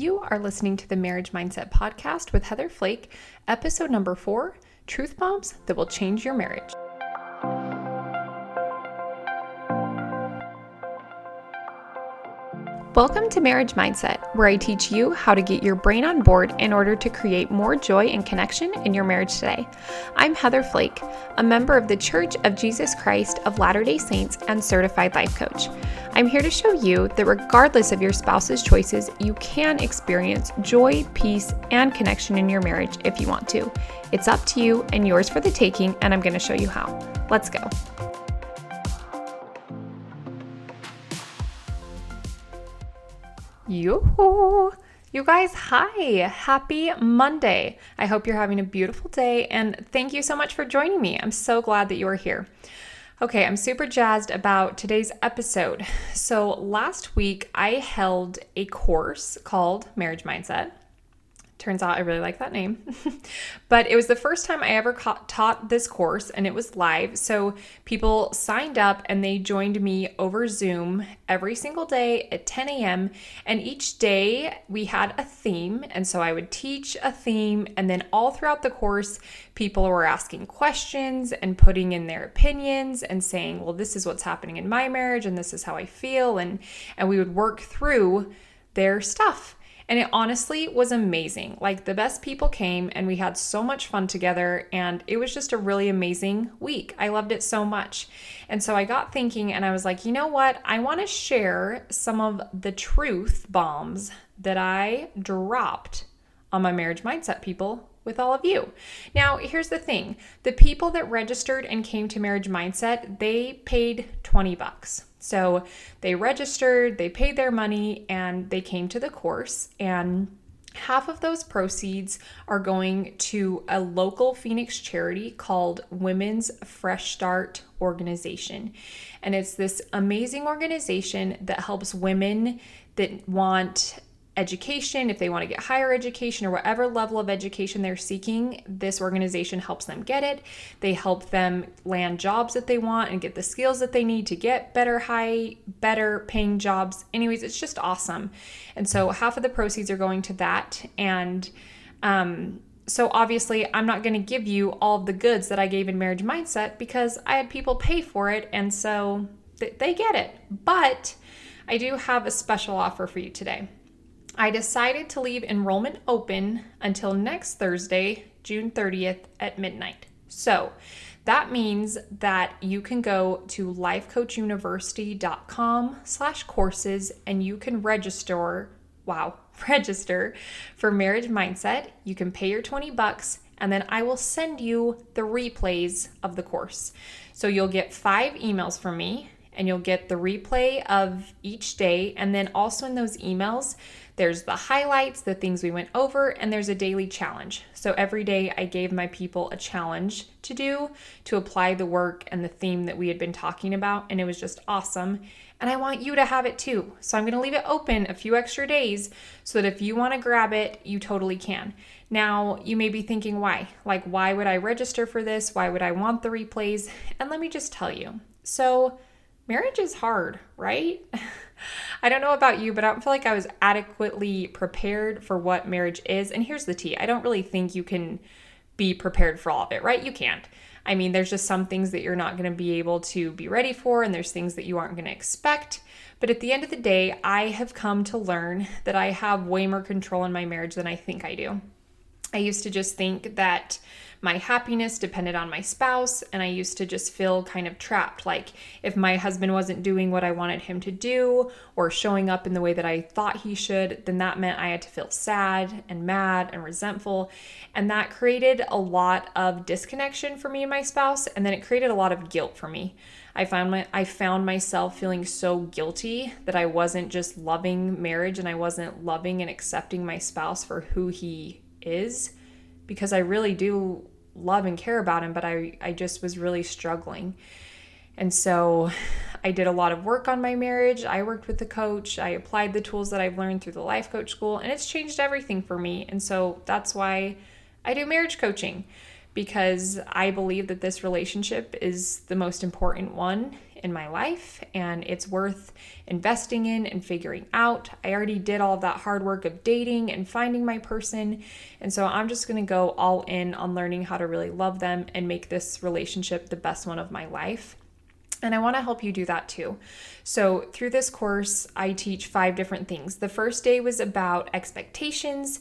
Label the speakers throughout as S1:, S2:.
S1: You are listening to the Marriage Mindset Podcast with Heather Flake, episode number four Truth Bombs That Will Change Your Marriage. Welcome to Marriage Mindset, where I teach you how to get your brain on board in order to create more joy and connection in your marriage today. I'm Heather Flake, a member of the Church of Jesus Christ of Latter day Saints and certified life coach. I'm here to show you that regardless of your spouse's choices, you can experience joy, peace, and connection in your marriage if you want to. It's up to you and yours for the taking, and I'm going to show you how. Let's go. Yoo You guys, hi! Happy Monday! I hope you're having a beautiful day and thank you so much for joining me. I'm so glad that you are here. Okay, I'm super jazzed about today's episode. So, last week I held a course called Marriage Mindset. Turns out I really like that name. but it was the first time I ever ca- taught this course and it was live. So people signed up and they joined me over Zoom every single day at 10 a.m. And each day we had a theme. And so I would teach a theme. And then all throughout the course, people were asking questions and putting in their opinions and saying, well, this is what's happening in my marriage and this is how I feel. And, and we would work through their stuff. And it honestly was amazing. Like the best people came and we had so much fun together and it was just a really amazing week. I loved it so much. And so I got thinking and I was like, you know what? I want to share some of the truth bombs that I dropped on my marriage mindset people with all of you. Now, here's the thing. The people that registered and came to Marriage Mindset, they paid 20 bucks. So they registered, they paid their money, and they came to the course. And half of those proceeds are going to a local Phoenix charity called Women's Fresh Start Organization. And it's this amazing organization that helps women that want education, if they want to get higher education or whatever level of education they're seeking, this organization helps them get it. They help them land jobs that they want and get the skills that they need to get better, high, better paying jobs. Anyways, it's just awesome. And so half of the proceeds are going to that. And, um, so obviously, I'm not going to give you all the goods that I gave in Marriage Mindset because I had people pay for it, and so they get it. But I do have a special offer for you today. I decided to leave enrollment open until next Thursday, June 30th at midnight. So that means that you can go to lifecoachuniversity.com slash courses and you can register, wow, register for marriage mindset. You can pay your 20 bucks and then I will send you the replays of the course. So you'll get five emails from me and you'll get the replay of each day. And then also in those emails, there's the highlights, the things we went over, and there's a daily challenge. So every day I gave my people a challenge to do to apply the work and the theme that we had been talking about, and it was just awesome. And I want you to have it too. So I'm going to leave it open a few extra days so that if you want to grab it, you totally can. Now, you may be thinking, why? Like, why would I register for this? Why would I want the replays? And let me just tell you. So, marriage is hard, right? I don't know about you, but I don't feel like I was adequately prepared for what marriage is. And here's the tea I don't really think you can be prepared for all of it, right? You can't. I mean, there's just some things that you're not going to be able to be ready for, and there's things that you aren't going to expect. But at the end of the day, I have come to learn that I have way more control in my marriage than I think I do. I used to just think that my happiness depended on my spouse, and I used to just feel kind of trapped. Like if my husband wasn't doing what I wanted him to do or showing up in the way that I thought he should, then that meant I had to feel sad and mad and resentful. And that created a lot of disconnection for me and my spouse, and then it created a lot of guilt for me. I found my I found myself feeling so guilty that I wasn't just loving marriage and I wasn't loving and accepting my spouse for who he is because I really do love and care about him, but I, I just was really struggling. And so I did a lot of work on my marriage. I worked with the coach. I applied the tools that I've learned through the life coach school, and it's changed everything for me. And so that's why I do marriage coaching because I believe that this relationship is the most important one in my life and it's worth investing in and figuring out. I already did all that hard work of dating and finding my person. And so I'm just going to go all in on learning how to really love them and make this relationship the best one of my life. And I want to help you do that too. So, through this course, I teach five different things. The first day was about expectations.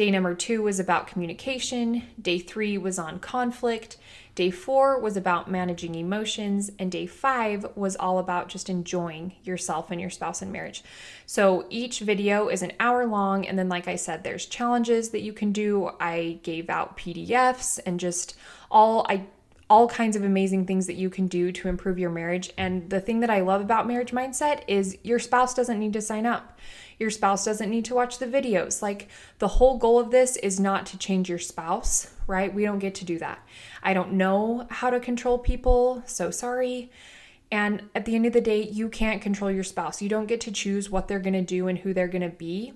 S1: Day number two was about communication. Day three was on conflict. Day four was about managing emotions. And day five was all about just enjoying yourself and your spouse in marriage. So each video is an hour long. And then, like I said, there's challenges that you can do. I gave out PDFs and just all, I all kinds of amazing things that you can do to improve your marriage. And the thing that I love about marriage mindset is your spouse doesn't need to sign up. Your spouse doesn't need to watch the videos. Like the whole goal of this is not to change your spouse, right? We don't get to do that. I don't know how to control people, so sorry. And at the end of the day, you can't control your spouse. You don't get to choose what they're going to do and who they're going to be.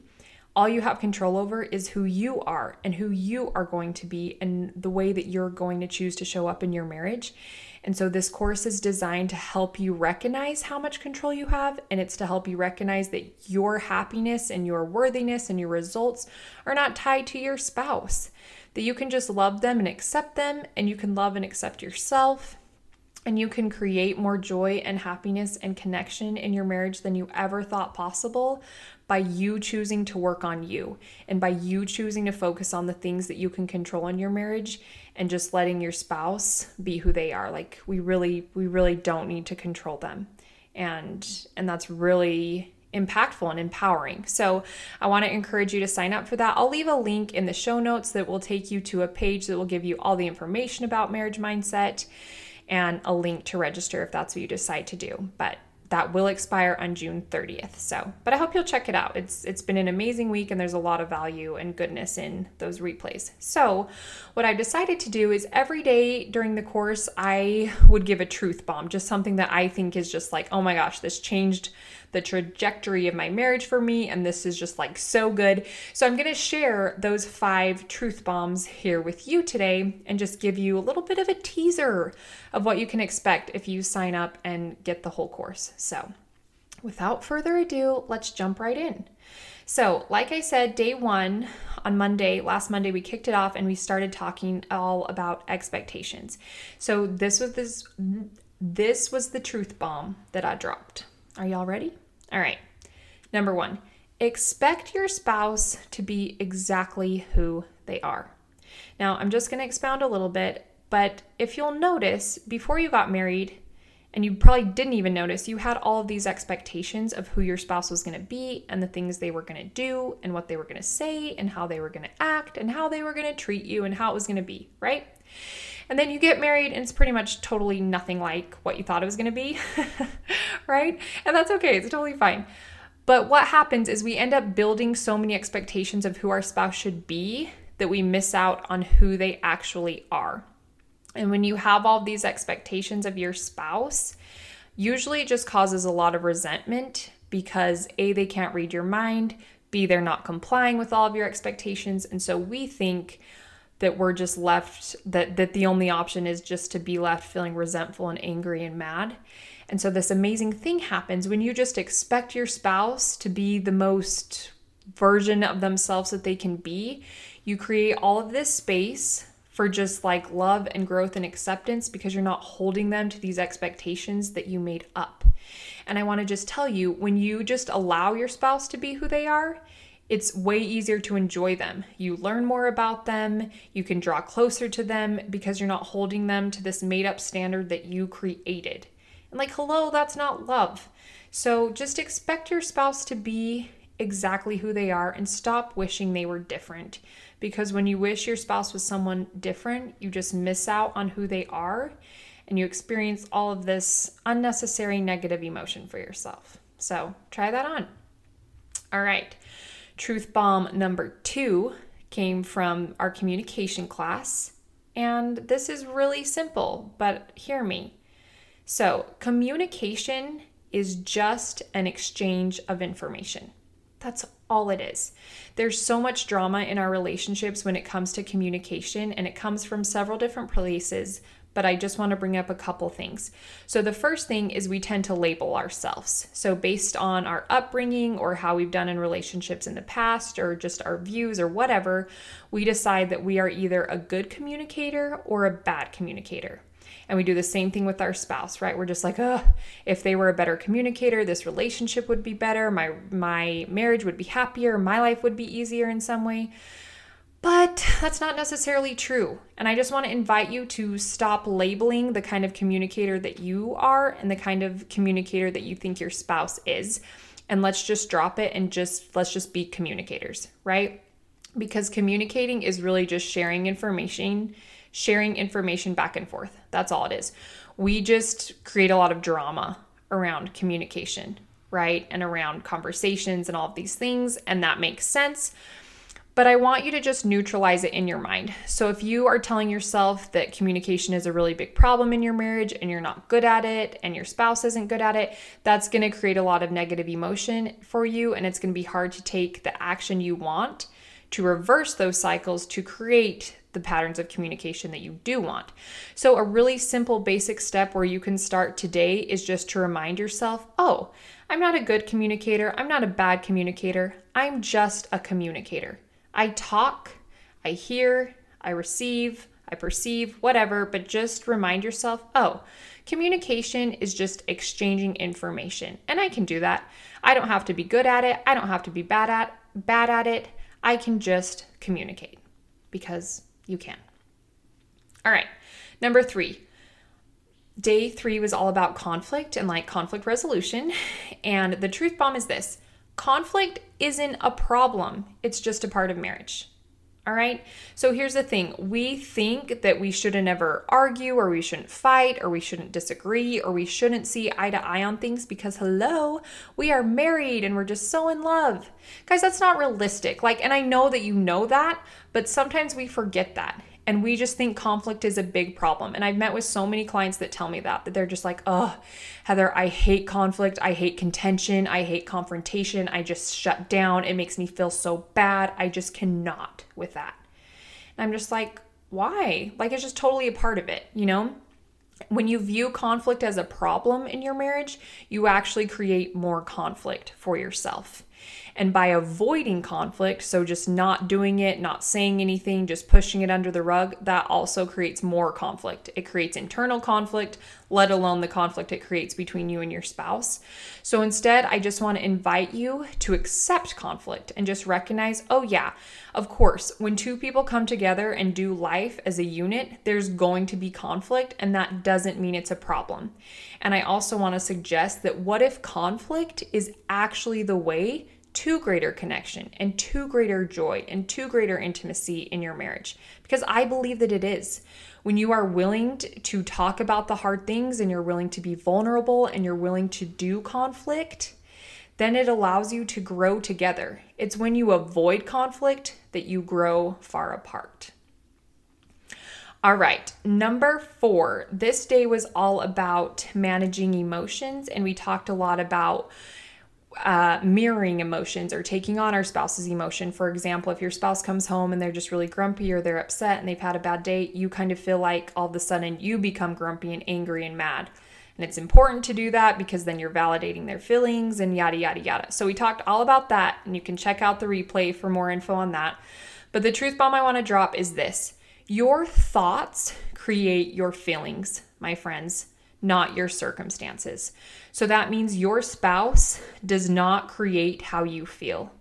S1: All you have control over is who you are and who you are going to be and the way that you're going to choose to show up in your marriage. And so, this course is designed to help you recognize how much control you have, and it's to help you recognize that your happiness and your worthiness and your results are not tied to your spouse. That you can just love them and accept them, and you can love and accept yourself, and you can create more joy and happiness and connection in your marriage than you ever thought possible by you choosing to work on you and by you choosing to focus on the things that you can control in your marriage and just letting your spouse be who they are like we really we really don't need to control them and and that's really impactful and empowering. So, I want to encourage you to sign up for that. I'll leave a link in the show notes that will take you to a page that will give you all the information about marriage mindset and a link to register if that's what you decide to do. But that will expire on June 30th. So, but I hope you'll check it out. It's it's been an amazing week and there's a lot of value and goodness in those replays. So, what I've decided to do is every day during the course I would give a truth bomb, just something that I think is just like, "Oh my gosh, this changed the trajectory of my marriage for me, and this is just like so good. So, I'm going to share those five truth bombs here with you today and just give you a little bit of a teaser of what you can expect if you sign up and get the whole course. So, without further ado, let's jump right in. So, like I said, day one on Monday, last Monday, we kicked it off and we started talking all about expectations. So, this was this this was the truth bomb that I dropped. Are y'all ready? All right. Number one, expect your spouse to be exactly who they are. Now, I'm just going to expound a little bit, but if you'll notice, before you got married, and you probably didn't even notice, you had all of these expectations of who your spouse was going to be and the things they were going to do and what they were going to say and how they were going to act and how they were going to treat you and how it was going to be, right? And then you get married and it's pretty much totally nothing like what you thought it was going to be, right? And that's okay, it's totally fine. But what happens is we end up building so many expectations of who our spouse should be that we miss out on who they actually are. And when you have all these expectations of your spouse, usually it just causes a lot of resentment because A, they can't read your mind, B, they're not complying with all of your expectations. And so we think, that we're just left that that the only option is just to be left feeling resentful and angry and mad. And so this amazing thing happens when you just expect your spouse to be the most version of themselves that they can be. You create all of this space for just like love and growth and acceptance because you're not holding them to these expectations that you made up. And I want to just tell you when you just allow your spouse to be who they are, it's way easier to enjoy them. You learn more about them, you can draw closer to them because you're not holding them to this made up standard that you created. Like, hello, that's not love. So just expect your spouse to be exactly who they are and stop wishing they were different. Because when you wish your spouse was someone different, you just miss out on who they are and you experience all of this unnecessary negative emotion for yourself. So try that on. All right. Truth bomb number two came from our communication class. And this is really simple, but hear me. So, communication is just an exchange of information. That's all it is. There's so much drama in our relationships when it comes to communication, and it comes from several different places, but I just want to bring up a couple things. So, the first thing is we tend to label ourselves. So, based on our upbringing or how we've done in relationships in the past or just our views or whatever, we decide that we are either a good communicator or a bad communicator. And we do the same thing with our spouse, right? We're just like, oh, if they were a better communicator, this relationship would be better, my my marriage would be happier, my life would be easier in some way. But that's not necessarily true. And I just want to invite you to stop labeling the kind of communicator that you are and the kind of communicator that you think your spouse is. And let's just drop it and just let's just be communicators, right? Because communicating is really just sharing information, sharing information back and forth. That's all it is. We just create a lot of drama around communication, right? And around conversations and all of these things. And that makes sense but I want you to just neutralize it in your mind. So if you are telling yourself that communication is a really big problem in your marriage and you're not good at it and your spouse isn't good at it, that's going to create a lot of negative emotion for you and it's going to be hard to take the action you want to reverse those cycles to create the patterns of communication that you do want. So, a really simple basic step where you can start today is just to remind yourself oh, I'm not a good communicator. I'm not a bad communicator. I'm just a communicator. I talk, I hear, I receive, I perceive, whatever, but just remind yourself oh, communication is just exchanging information. And I can do that. I don't have to be good at it. I don't have to be bad at bad at it. I can just communicate because you can. All right. Number 3. Day 3 was all about conflict and like conflict resolution, and the truth bomb is this. Conflict isn't a problem, it's just a part of marriage. All right. So here's the thing we think that we shouldn't ever argue, or we shouldn't fight, or we shouldn't disagree, or we shouldn't see eye to eye on things because, hello, we are married and we're just so in love. Guys, that's not realistic. Like, and I know that you know that, but sometimes we forget that. And we just think conflict is a big problem. And I've met with so many clients that tell me that, that they're just like, oh, Heather, I hate conflict. I hate contention. I hate confrontation. I just shut down. It makes me feel so bad. I just cannot with that. And I'm just like, why? Like, it's just totally a part of it, you know? When you view conflict as a problem in your marriage, you actually create more conflict for yourself. And by avoiding conflict, so just not doing it, not saying anything, just pushing it under the rug, that also creates more conflict. It creates internal conflict, let alone the conflict it creates between you and your spouse. So instead, I just want to invite you to accept conflict and just recognize oh, yeah, of course, when two people come together and do life as a unit, there's going to be conflict, and that doesn't mean it's a problem. And I also want to suggest that what if conflict is actually the way to greater connection and to greater joy and to greater intimacy in your marriage because I believe that it is. When you are willing to talk about the hard things and you're willing to be vulnerable and you're willing to do conflict, then it allows you to grow together. It's when you avoid conflict that you grow far apart. All right, number four. This day was all about managing emotions, and we talked a lot about uh, mirroring emotions or taking on our spouse's emotion. For example, if your spouse comes home and they're just really grumpy or they're upset and they've had a bad day, you kind of feel like all of a sudden you become grumpy and angry and mad. And it's important to do that because then you're validating their feelings and yada, yada, yada. So we talked all about that, and you can check out the replay for more info on that. But the truth bomb I want to drop is this your thoughts create your feelings, my friends not your circumstances. So that means your spouse does not create how you feel.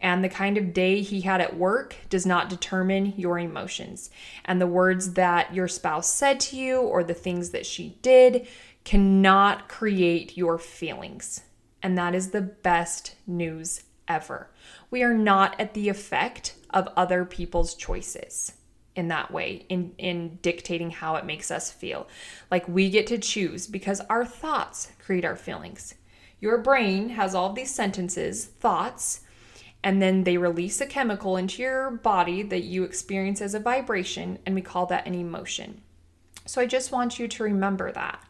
S1: And the kind of day he had at work does not determine your emotions. And the words that your spouse said to you or the things that she did cannot create your feelings. And that is the best news ever. We are not at the effect of other people's choices in that way in in dictating how it makes us feel. Like we get to choose because our thoughts create our feelings. Your brain has all these sentences thoughts and then they release a chemical into your body that you experience as a vibration and we call that an emotion. So i just want you to remember that.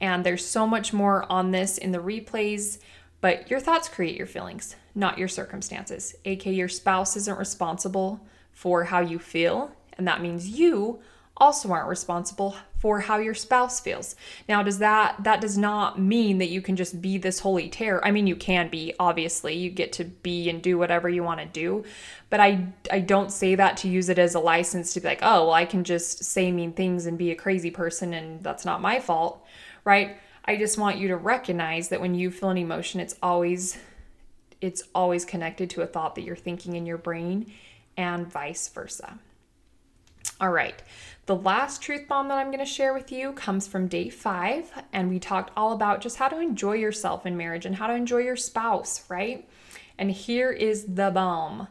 S1: And there's so much more on this in the replays but your thoughts create your feelings not your circumstances aka your spouse isn't responsible for how you feel and that means you also aren't responsible for how your spouse feels. Now, does that that does not mean that you can just be this holy terror? I mean, you can be, obviously. You get to be and do whatever you want to do. But I I don't say that to use it as a license to be like, "Oh, well, I can just say mean things and be a crazy person and that's not my fault." Right? I just want you to recognize that when you feel an emotion, it's always it's always connected to a thought that you're thinking in your brain and vice versa. All right. The last truth bomb that I'm going to share with you comes from day five, and we talked all about just how to enjoy yourself in marriage and how to enjoy your spouse, right? And here is the bomb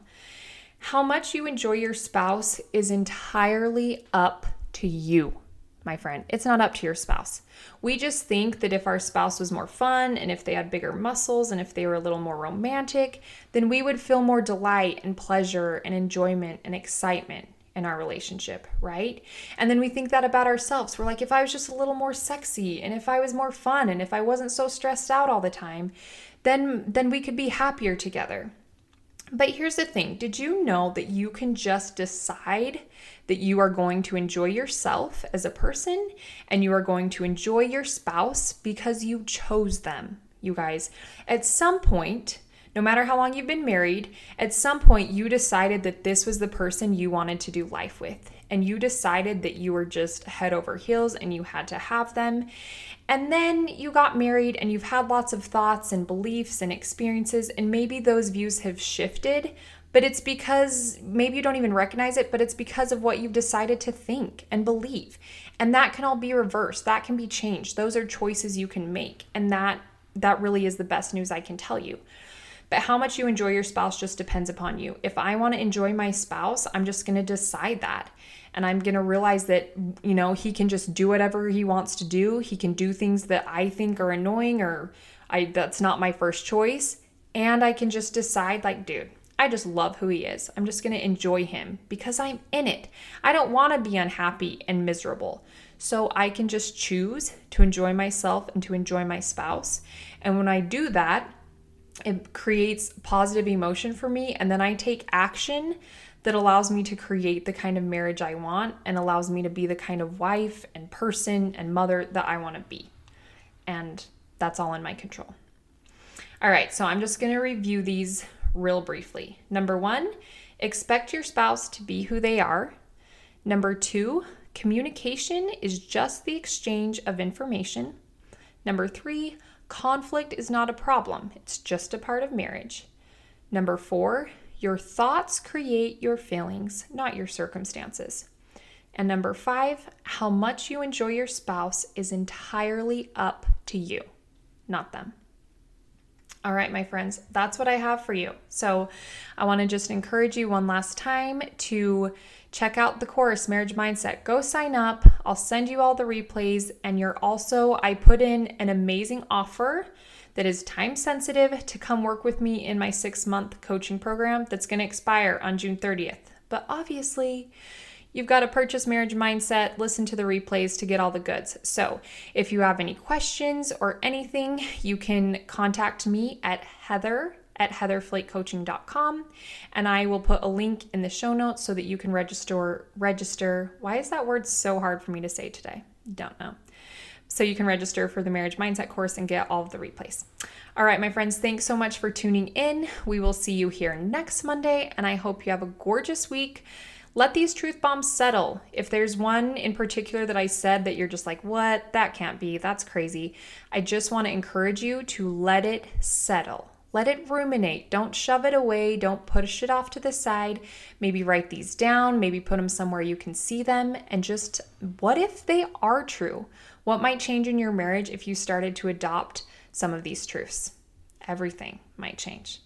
S1: how much you enjoy your spouse is entirely up to you, my friend. It's not up to your spouse. We just think that if our spouse was more fun and if they had bigger muscles and if they were a little more romantic, then we would feel more delight and pleasure and enjoyment and excitement in our relationship, right? And then we think that about ourselves. We're like, if I was just a little more sexy and if I was more fun and if I wasn't so stressed out all the time, then then we could be happier together. But here's the thing Did you know that you can just decide that you are going to enjoy yourself as a person and you are going to enjoy your spouse because you chose them, you guys? At some point, no matter how long you've been married, at some point you decided that this was the person you wanted to do life with. And you decided that you were just head over heels and you had to have them. And then you got married and you've had lots of thoughts and beliefs and experiences, and maybe those views have shifted, but it's because maybe you don't even recognize it, but it's because of what you've decided to think and believe. And that can all be reversed. That can be changed. Those are choices you can make. And that that really is the best news I can tell you. But how much you enjoy your spouse just depends upon you. If I want to enjoy my spouse, I'm just going to decide that. And I'm going to realize that, you know, he can just do whatever he wants to do. He can do things that I think are annoying or I that's not my first choice. And I can just decide like, dude, I just love who he is. I'm just going to enjoy him because I'm in it. I don't want to be unhappy and miserable. So I can just choose to enjoy myself and to enjoy my spouse. And when I do that, it creates positive emotion for me and then I take action that allows me to create the kind of marriage I want and allows me to be the kind of wife and person and mother that I want to be. And that's all in my control. All right, so I'm just going to review these real briefly. Number 1, expect your spouse to be who they are. Number 2, communication is just the exchange of information. Number 3, Conflict is not a problem, it's just a part of marriage. Number four, your thoughts create your feelings, not your circumstances. And number five, how much you enjoy your spouse is entirely up to you, not them. All right, my friends, that's what I have for you. So I want to just encourage you one last time to check out the course, Marriage Mindset. Go sign up. I'll send you all the replays. And you're also, I put in an amazing offer that is time sensitive to come work with me in my six month coaching program that's going to expire on June 30th. But obviously, You've got to purchase Marriage Mindset, listen to the replays to get all the goods. So, if you have any questions or anything, you can contact me at Heather at heatherflakecoaching.com and I will put a link in the show notes so that you can register register. Why is that word so hard for me to say today? Don't know. So you can register for the marriage mindset course and get all of the replays. All right, my friends, thanks so much for tuning in. We will see you here next Monday and I hope you have a gorgeous week. Let these truth bombs settle. If there's one in particular that I said that you're just like, what? That can't be. That's crazy. I just want to encourage you to let it settle. Let it ruminate. Don't shove it away. Don't push it off to the side. Maybe write these down. Maybe put them somewhere you can see them. And just what if they are true? What might change in your marriage if you started to adopt some of these truths? Everything might change.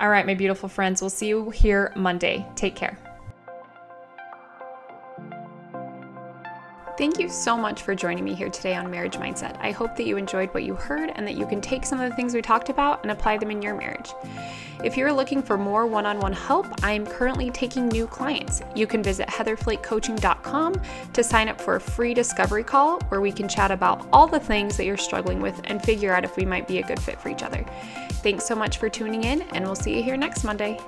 S1: All right, my beautiful friends, we'll see you here Monday. Take care. Thank you so much for joining me here today on Marriage Mindset. I hope that you enjoyed what you heard and that you can take some of the things we talked about and apply them in your marriage. If you're looking for more one on one help, I am currently taking new clients. You can visit heatherflakecoaching.com to sign up for a free discovery call where we can chat about all the things that you're struggling with and figure out if we might be a good fit for each other. Thanks so much for tuning in, and we'll see you here next Monday.